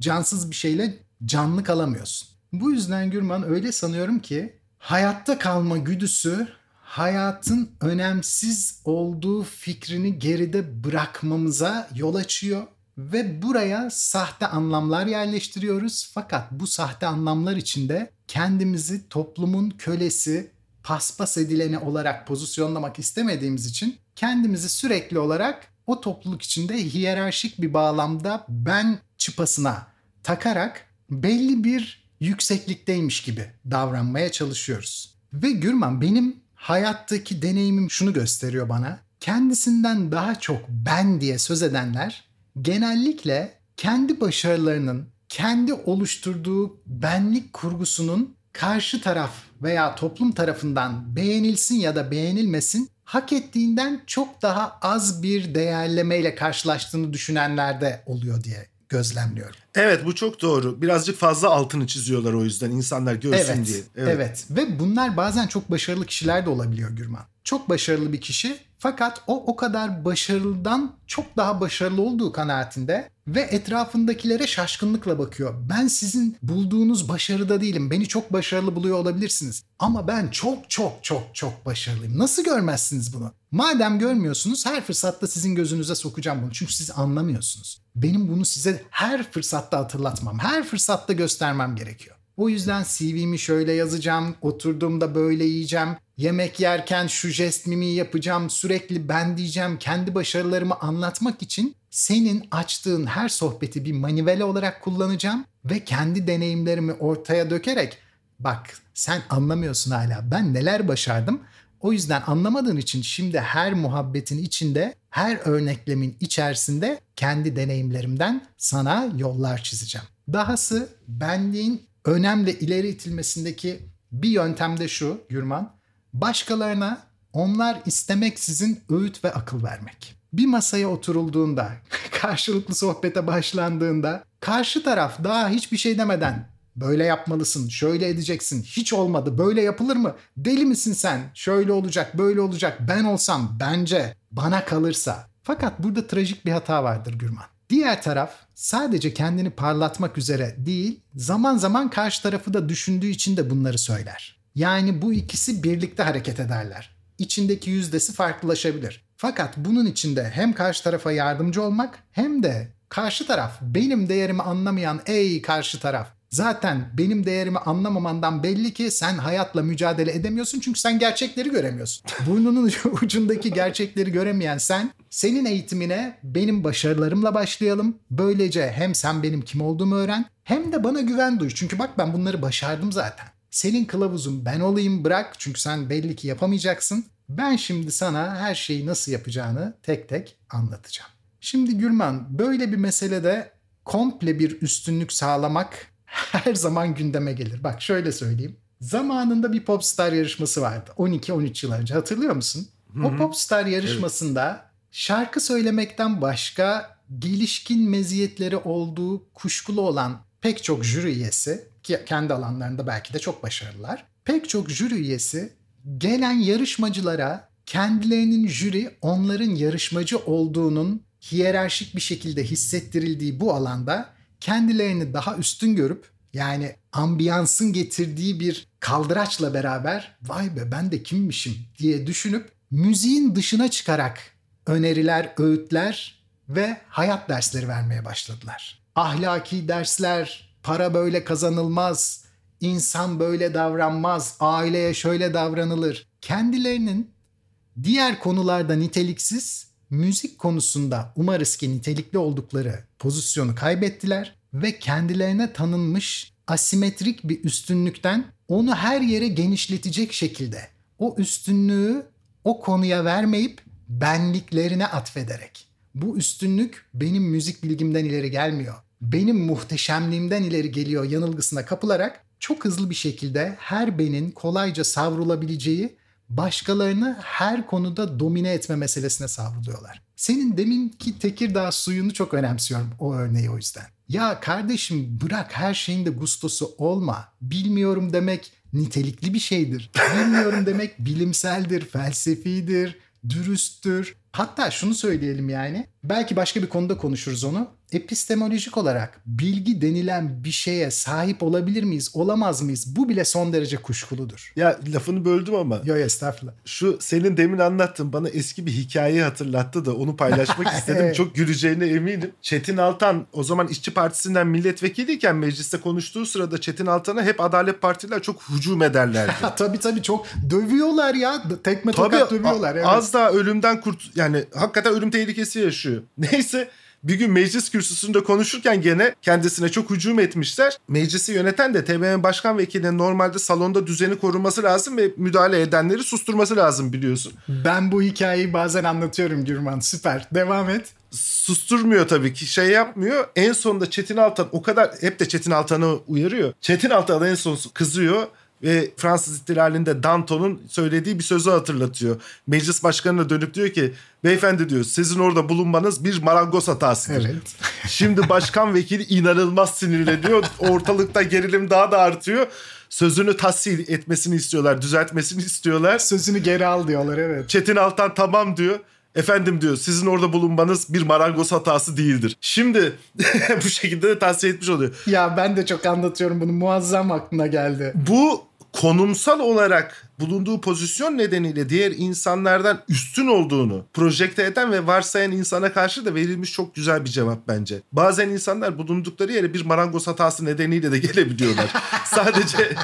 Speaker 2: Cansız bir şeyle canlı kalamıyorsun. Bu yüzden Gürman öyle sanıyorum ki hayatta kalma güdüsü hayatın önemsiz olduğu fikrini geride bırakmamıza yol açıyor ve buraya sahte anlamlar yerleştiriyoruz. Fakat bu sahte anlamlar içinde kendimizi toplumun kölesi, paspas edileni olarak pozisyonlamak istemediğimiz için kendimizi sürekli olarak o topluluk içinde hiyerarşik bir bağlamda ben çıpasına takarak belli bir yükseklikteymiş gibi davranmaya çalışıyoruz. Ve Gürman benim hayattaki deneyimim şunu gösteriyor bana. Kendisinden daha çok ben diye söz edenler genellikle kendi başarılarının, kendi oluşturduğu benlik kurgusunun karşı taraf veya toplum tarafından beğenilsin ya da beğenilmesin hak ettiğinden çok daha az bir değerlemeyle karşılaştığını düşünenlerde oluyor diye gözlemliyorum.
Speaker 1: Evet bu çok doğru. Birazcık fazla altını çiziyorlar o yüzden insanlar görsün
Speaker 2: evet,
Speaker 1: diye.
Speaker 2: Evet. evet ve bunlar bazen çok başarılı kişiler de olabiliyor Gürman. Çok başarılı bir kişi fakat o o kadar başarılıdan çok daha başarılı olduğu kanaatinde ve etrafındakilere şaşkınlıkla bakıyor. Ben sizin bulduğunuz başarıda değilim. Beni çok başarılı buluyor olabilirsiniz. Ama ben çok çok çok çok başarılıyım. Nasıl görmezsiniz bunu? Madem görmüyorsunuz her fırsatta sizin gözünüze sokacağım bunu. Çünkü siz anlamıyorsunuz. Benim bunu size her fırsatta hatırlatmam, her fırsatta göstermem gerekiyor. O yüzden CV'mi şöyle yazacağım, oturduğumda böyle yiyeceğim, yemek yerken şu jest mimi yapacağım, sürekli ben diyeceğim, kendi başarılarımı anlatmak için senin açtığın her sohbeti bir manivele olarak kullanacağım ve kendi deneyimlerimi ortaya dökerek bak sen anlamıyorsun hala ben neler başardım. O yüzden anlamadığın için şimdi her muhabbetin içinde, her örneklemin içerisinde kendi deneyimlerimden sana yollar çizeceğim. Dahası benliğin önemli ileri itilmesindeki bir yöntem de şu Gürman. Başkalarına onlar istemeksizin öğüt ve akıl vermek. Bir masaya oturulduğunda, karşılıklı sohbete başlandığında karşı taraf daha hiçbir şey demeden böyle yapmalısın, şöyle edeceksin, hiç olmadı, böyle yapılır mı? Deli misin sen? Şöyle olacak, böyle olacak. Ben olsam bence bana kalırsa. Fakat burada trajik bir hata vardır Gürman. Diğer taraf sadece kendini parlatmak üzere değil, zaman zaman karşı tarafı da düşündüğü için de bunları söyler. Yani bu ikisi birlikte hareket ederler. İçindeki yüzdesi farklılaşabilir. Fakat bunun içinde hem karşı tarafa yardımcı olmak hem de karşı taraf benim değerimi anlamayan ey karşı taraf Zaten benim değerimi anlamamandan belli ki sen hayatla mücadele edemiyorsun çünkü sen gerçekleri göremiyorsun. Burnunun ucundaki gerçekleri göremeyen sen senin eğitimine benim başarılarımla başlayalım. Böylece hem sen benim kim olduğumu öğren hem de bana güven duy. Çünkü bak ben bunları başardım zaten. Senin kılavuzun ben olayım bırak çünkü sen belli ki yapamayacaksın. Ben şimdi sana her şeyi nasıl yapacağını tek tek anlatacağım. Şimdi Gürman böyle bir meselede komple bir üstünlük sağlamak her zaman gündeme gelir. Bak şöyle söyleyeyim. Zamanında bir popstar yarışması vardı. 12-13 yıl önce hatırlıyor musun? Hı-hı. O popstar yarışmasında. Şarkı söylemekten başka gelişkin meziyetleri olduğu kuşkulu olan pek çok jüri üyesi ki kendi alanlarında belki de çok başarılılar. Pek çok jüri üyesi gelen yarışmacılara kendilerinin jüri onların yarışmacı olduğunun hiyerarşik bir şekilde hissettirildiği bu alanda kendilerini daha üstün görüp yani ambiyansın getirdiği bir kaldıraçla beraber vay be ben de kimmişim diye düşünüp müziğin dışına çıkarak öneriler, öğütler ve hayat dersleri vermeye başladılar. Ahlaki dersler, para böyle kazanılmaz, insan böyle davranmaz, aileye şöyle davranılır. Kendilerinin diğer konularda niteliksiz, müzik konusunda umarız ki nitelikli oldukları pozisyonu kaybettiler ve kendilerine tanınmış asimetrik bir üstünlükten onu her yere genişletecek şekilde o üstünlüğü o konuya vermeyip benliklerine atfederek. Bu üstünlük benim müzik bilgimden ileri gelmiyor. Benim muhteşemliğimden ileri geliyor yanılgısına kapılarak çok hızlı bir şekilde her benin kolayca savrulabileceği başkalarını her konuda domine etme meselesine savruluyorlar. Senin deminki Tekirdağ suyunu çok önemsiyorum o örneği o yüzden. Ya kardeşim bırak her şeyin de gustosu olma. Bilmiyorum demek nitelikli bir şeydir. Bilmiyorum demek bilimseldir, felsefidir, dürüsttür. Hatta şunu söyleyelim yani. Belki başka bir konuda konuşuruz onu. Epistemolojik olarak bilgi denilen bir şeye sahip olabilir miyiz, olamaz mıyız? Bu bile son derece kuşkuludur.
Speaker 1: Ya lafını böldüm ama.
Speaker 2: Yo estağfurullah.
Speaker 1: Şu senin demin anlattın bana eski bir hikayeyi hatırlattı da onu paylaşmak istedim.
Speaker 2: Evet.
Speaker 1: Çok güleceğine eminim. Çetin Altan o zaman İşçi Partisi'nden milletvekiliyken mecliste konuştuğu sırada Çetin Altan'a hep Adalet Partiler çok hücum ederlerdi.
Speaker 2: Tabii tabii çok dövüyorlar ya. Tekme
Speaker 1: Tabii
Speaker 2: tokat dövüyorlar.
Speaker 1: a-
Speaker 2: evet.
Speaker 1: az daha ölümden kurt yani hakikaten ölüm tehlikesi yaşıyor. Neyse bir gün meclis kürsüsünde konuşurken gene kendisine çok hücum etmişler. Meclisi yöneten de TBMM Başkan Vekili'nin normalde salonda düzeni korunması lazım ve müdahale edenleri susturması lazım biliyorsun.
Speaker 2: Ben bu hikayeyi bazen anlatıyorum Gürman. Süper. Devam et.
Speaker 1: susturmuyor tabii ki şey yapmıyor. En sonunda Çetin Altan o kadar hep de Çetin Altan'ı uyarıyor. Çetin Altan en son kızıyor ve Fransız ihtilalinde Danton'un söylediği bir sözü hatırlatıyor. Meclis başkanına dönüp diyor ki beyefendi diyor sizin orada bulunmanız bir marangoz hatasıdır.
Speaker 2: Evet.
Speaker 1: Şimdi başkan vekili inanılmaz sinirleniyor. Ortalıkta gerilim daha da artıyor. Sözünü tahsil etmesini istiyorlar, düzeltmesini istiyorlar.
Speaker 2: Sözünü geri al diyorlar evet.
Speaker 1: Çetin Altan tamam diyor. Efendim diyor sizin orada bulunmanız bir marangoz hatası değildir. Şimdi bu şekilde de tavsiye etmiş oluyor.
Speaker 2: Ya ben de çok anlatıyorum bunu. Muazzam aklına geldi.
Speaker 1: Bu konumsal olarak bulunduğu pozisyon nedeniyle diğer insanlardan üstün olduğunu projekte eden ve varsayan insana karşı da verilmiş çok güzel bir cevap bence. Bazen insanlar bulundukları yere bir marangoz hatası nedeniyle de gelebiliyorlar. Sadece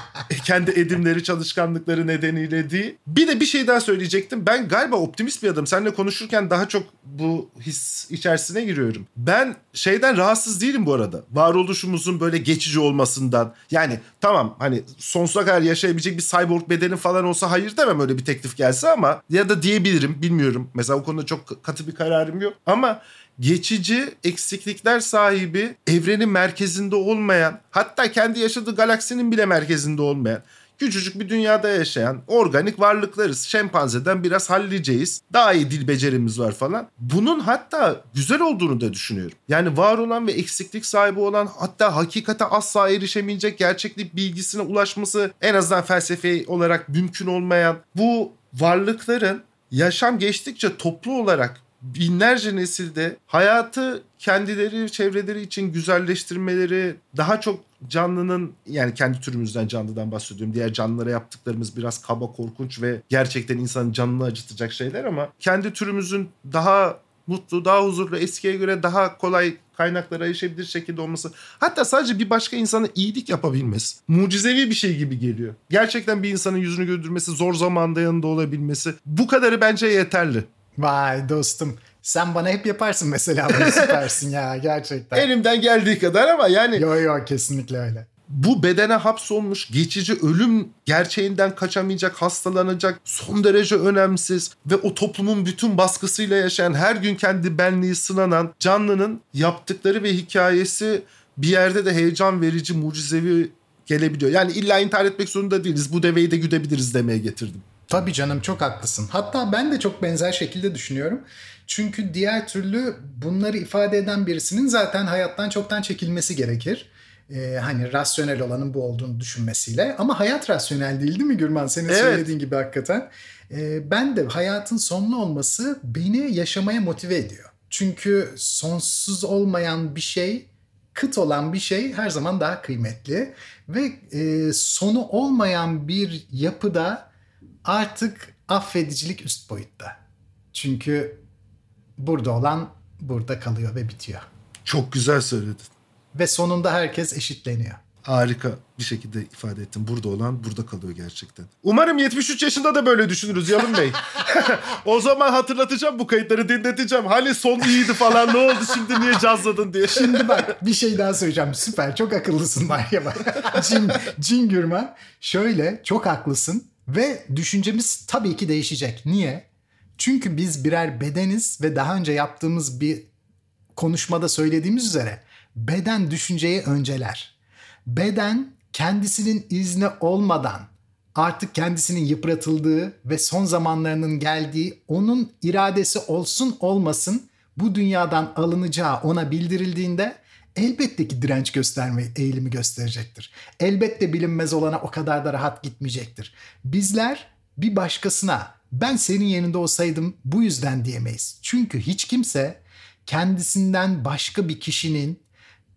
Speaker 1: kendi edimleri, çalışkanlıkları nedeniyle değil. Bir de bir şey daha söyleyecektim. Ben galiba optimist bir adam. Seninle konuşurken daha çok bu his içerisine giriyorum. Ben şeyden rahatsız değilim bu arada. Varoluşumuzun böyle geçici olmasından. Yani tamam hani sonsuza kadar yaşayabilecek bir cyborg bedeni falan olsa hayır demem öyle bir teklif gelse ama ya da diyebilirim bilmiyorum. Mesela o konuda çok katı bir kararım yok. Ama geçici eksiklikler sahibi evrenin merkezinde olmayan hatta kendi yaşadığı galaksinin bile merkezinde olmayan küçücük bir dünyada yaşayan organik varlıklarız. Şempanzeden biraz halliceyiz. Daha iyi dil becerimiz var falan. Bunun hatta güzel olduğunu da düşünüyorum. Yani var olan ve eksiklik sahibi olan hatta hakikate asla erişemeyecek gerçeklik bilgisine ulaşması en azından felsefi olarak mümkün olmayan bu varlıkların yaşam geçtikçe toplu olarak binlerce nesilde hayatı kendileri, çevreleri için güzelleştirmeleri, daha çok canlının yani kendi türümüzden canlıdan bahsediyorum. Diğer canlılara yaptıklarımız biraz kaba, korkunç ve gerçekten insanın canını acıtacak şeyler ama kendi türümüzün daha mutlu, daha huzurlu, eskiye göre daha kolay kaynaklara erişebilir şekilde olması. Hatta sadece bir başka insana iyilik yapabilmesi. Mucizevi bir şey gibi geliyor. Gerçekten bir insanın yüzünü güldürmesi, zor zamanda yanında olabilmesi. Bu kadarı bence yeterli.
Speaker 2: Vay dostum. Sen bana hep yaparsın mesela bunu süpersin ya gerçekten.
Speaker 1: Elimden geldiği kadar ama yani
Speaker 2: Yo yo kesinlikle öyle.
Speaker 1: bu bedene hapsolmuş geçici ölüm gerçeğinden kaçamayacak, hastalanacak, son derece önemsiz ve o toplumun bütün baskısıyla yaşayan, her gün kendi benliği sınanan canlının yaptıkları ve hikayesi bir yerde de heyecan verici, mucizevi gelebiliyor. Yani illa intihar etmek zorunda değiliz. Bu deveyi de güdebiliriz demeye getirdim.
Speaker 2: Tabii canım çok haklısın. Hatta ben de çok benzer şekilde düşünüyorum. Çünkü diğer türlü bunları ifade eden birisinin zaten hayattan çoktan çekilmesi gerekir. Ee, hani rasyonel olanın bu olduğunu düşünmesiyle. Ama hayat rasyonel değil değil mi Gürman? Senin evet. söylediğin gibi hakikaten. Ee, ben de hayatın sonlu olması beni yaşamaya motive ediyor. Çünkü sonsuz olmayan bir şey, kıt olan bir şey her zaman daha kıymetli. Ve e, sonu olmayan bir yapıda artık affedicilik üst boyutta. Çünkü burada olan burada kalıyor ve bitiyor.
Speaker 1: Çok güzel söyledin.
Speaker 2: Ve sonunda herkes eşitleniyor.
Speaker 1: Harika bir şekilde ifade ettim. Burada olan burada kalıyor gerçekten. Umarım 73 yaşında da böyle düşünürüz Yalın Bey. o zaman hatırlatacağım bu kayıtları dinleteceğim. Hani son iyiydi falan ne oldu şimdi niye cazladın diye.
Speaker 2: Şimdi bak bir şey daha söyleyeceğim. Süper çok akıllısın var ya bak. Cin, Cin Gürman şöyle çok haklısın ve düşüncemiz tabii ki değişecek. Niye? Çünkü biz birer bedeniz ve daha önce yaptığımız bir konuşmada söylediğimiz üzere beden düşünceyi önceler. Beden kendisinin izni olmadan artık kendisinin yıpratıldığı ve son zamanlarının geldiği onun iradesi olsun olmasın bu dünyadan alınacağı ona bildirildiğinde elbette ki direnç gösterme eğilimi gösterecektir. Elbette bilinmez olana o kadar da rahat gitmeyecektir. Bizler bir başkasına ben senin yerinde olsaydım bu yüzden diyemeyiz. Çünkü hiç kimse kendisinden başka bir kişinin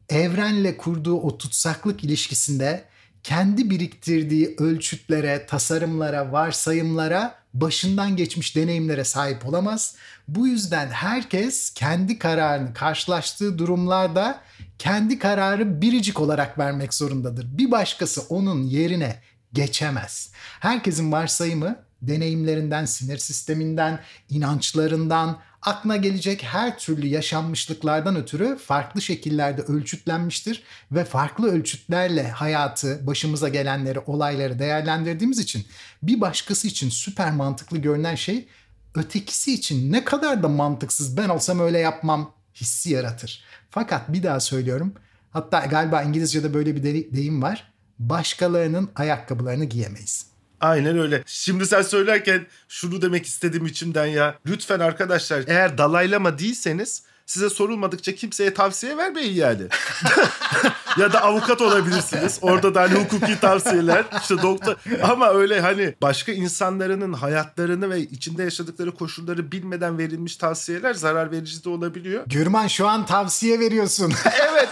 Speaker 2: evrenle kurduğu o tutsaklık ilişkisinde kendi biriktirdiği ölçütlere, tasarımlara, varsayımlara, başından geçmiş deneyimlere sahip olamaz. Bu yüzden herkes kendi kararını karşılaştığı durumlarda kendi kararı biricik olarak vermek zorundadır. Bir başkası onun yerine geçemez. Herkesin varsayımı deneyimlerinden, sinir sisteminden, inançlarından, aklına gelecek her türlü yaşanmışlıklardan ötürü farklı şekillerde ölçütlenmiştir ve farklı ölçütlerle hayatı, başımıza gelenleri, olayları değerlendirdiğimiz için bir başkası için süper mantıklı görünen şey ötekisi için ne kadar da mantıksız ben olsam öyle yapmam hissi yaratır. Fakat bir daha söylüyorum. Hatta galiba İngilizce'de böyle bir deyim var. Başkalarının ayakkabılarını giyemeyiz.
Speaker 1: Aynen öyle. Şimdi sen söylerken şunu demek istedim içimden ya. Lütfen arkadaşlar eğer dalaylama değilseniz size sorulmadıkça kimseye tavsiye vermeyin yani. ya da avukat olabilirsiniz. Orada da hani hukuki tavsiyeler işte doktor ama öyle hani başka insanların hayatlarını ve içinde yaşadıkları koşulları bilmeden verilmiş tavsiyeler zarar verici de olabiliyor.
Speaker 2: Gürman şu an tavsiye veriyorsun.
Speaker 1: evet.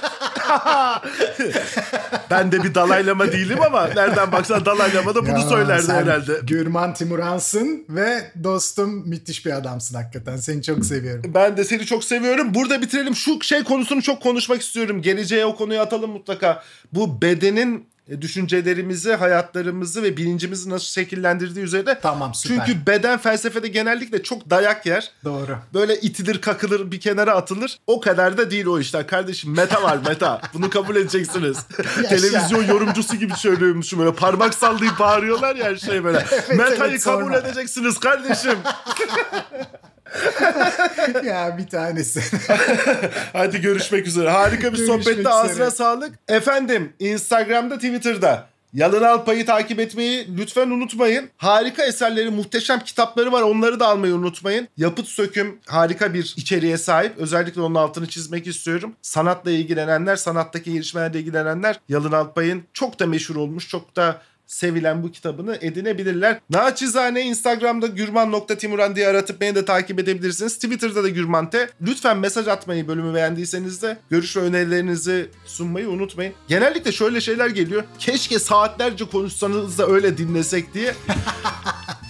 Speaker 1: ben de bir dalaylama değilim ama nereden baksan dalaylama da bunu ya, söylerdi herhalde.
Speaker 2: Gürman Timurhans'ın ve dostum müthiş bir adamsın hakikaten. Seni çok seviyorum.
Speaker 1: Ben de seni çok seviyorum. Burada bitirelim. Şu şey konusunu çok konuşmak istiyorum. Geleceğe o konuyu atalım mutlaka. Bu bedenin düşüncelerimizi, hayatlarımızı ve bilincimizi nasıl şekillendirdiği üzerine.
Speaker 2: Tamam süper.
Speaker 1: Çünkü beden felsefede genellikle çok dayak yer.
Speaker 2: Doğru.
Speaker 1: Böyle itilir kakılır bir kenara atılır. O kadar da değil o işler. Kardeşim meta var meta. Bunu kabul edeceksiniz. Televizyon yorumcusu gibi söylüyormuşum böyle parmak sallayıp bağırıyorlar ya her şey böyle. evet, Metayı evet, kabul sorma. edeceksiniz kardeşim.
Speaker 2: ya bir tanesi.
Speaker 1: Hadi görüşmek üzere. Harika bir görüşmek sohbette ağzına sağlık. Efendim Instagram'da Twitter'da Yalın Alpay'ı takip etmeyi lütfen unutmayın. Harika eserleri, muhteşem kitapları var. Onları da almayı unutmayın. Yapıt Söküm harika bir içeriğe sahip. Özellikle onun altını çizmek istiyorum. Sanatla ilgilenenler, sanattaki gelişmelerle ilgilenenler Yalın Alpay'ın çok da meşhur olmuş, çok da sevilen bu kitabını edinebilirler. Naçizane Instagram'da gürman.timuran diye aratıp beni de takip edebilirsiniz. Twitter'da da gürmante. Lütfen mesaj atmayı bölümü beğendiyseniz de görüş ve önerilerinizi sunmayı unutmayın. Genellikle şöyle şeyler geliyor. Keşke saatlerce konuşsanız da öyle dinlesek diye.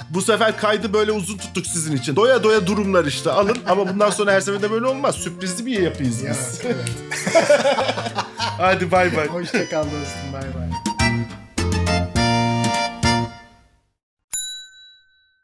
Speaker 1: Bu sefer kaydı böyle uzun tuttuk sizin için. Doya doya durumlar işte alın ama bundan sonra her seferinde böyle olmaz. Sürprizli bir yapıyız biz. Ya, evet. Hadi bay bay.
Speaker 2: Hoşçakal dostum bay bay.